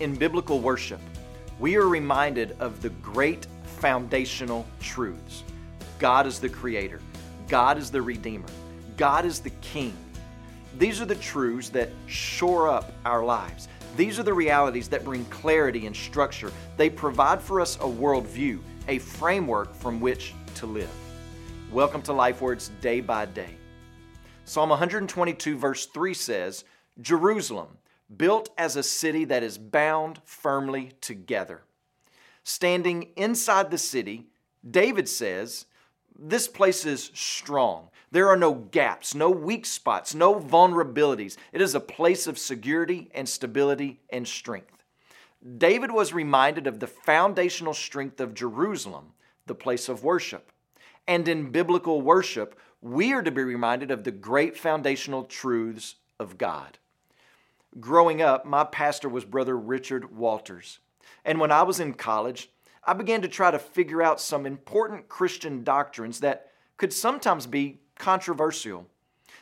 In biblical worship, we are reminded of the great foundational truths God is the Creator, God is the Redeemer, God is the King. These are the truths that shore up our lives. These are the realities that bring clarity and structure. They provide for us a worldview, a framework from which to live. Welcome to Life Words Day by Day. Psalm 122, verse 3 says, Jerusalem, built as a city that is bound firmly together. Standing inside the city, David says, This place is strong. There are no gaps, no weak spots, no vulnerabilities. It is a place of security and stability and strength. David was reminded of the foundational strength of Jerusalem, the place of worship. And in biblical worship, we are to be reminded of the great foundational truths of God. Growing up, my pastor was Brother Richard Walters. And when I was in college, I began to try to figure out some important Christian doctrines that could sometimes be controversial.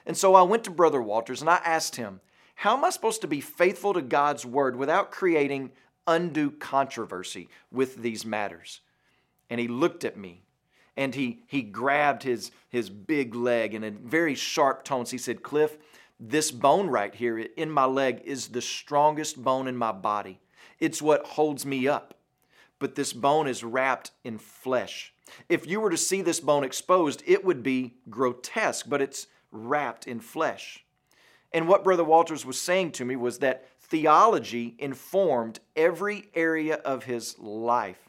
And so I went to Brother Walters and I asked him, How am I supposed to be faithful to God's word without creating undue controversy with these matters? And he looked at me and he, he grabbed his, his big leg and in very sharp tones he said, Cliff, this bone right here in my leg is the strongest bone in my body. It's what holds me up. But this bone is wrapped in flesh. If you were to see this bone exposed, it would be grotesque, but it's wrapped in flesh. And what Brother Walters was saying to me was that theology informed every area of his life,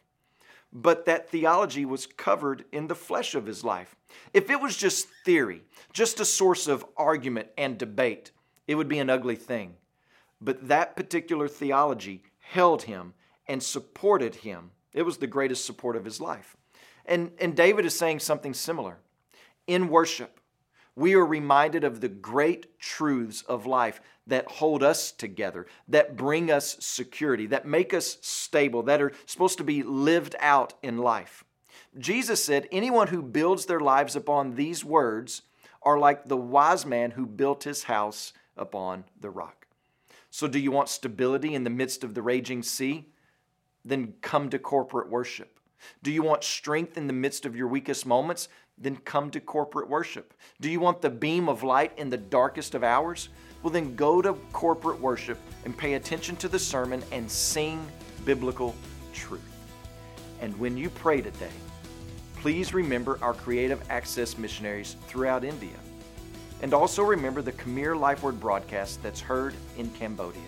but that theology was covered in the flesh of his life. If it was just theory, just a source of argument and debate, it would be an ugly thing. But that particular theology held him and supported him. It was the greatest support of his life. And, and David is saying something similar. In worship, we are reminded of the great truths of life that hold us together, that bring us security, that make us stable, that are supposed to be lived out in life. Jesus said, Anyone who builds their lives upon these words are like the wise man who built his house upon the rock. So, do you want stability in the midst of the raging sea? Then come to corporate worship. Do you want strength in the midst of your weakest moments? Then come to corporate worship. Do you want the beam of light in the darkest of hours? Well, then go to corporate worship and pay attention to the sermon and sing biblical truth. And when you pray today, please remember our creative access missionaries throughout India. And also remember the Khmer Life Word broadcast that's heard in Cambodia.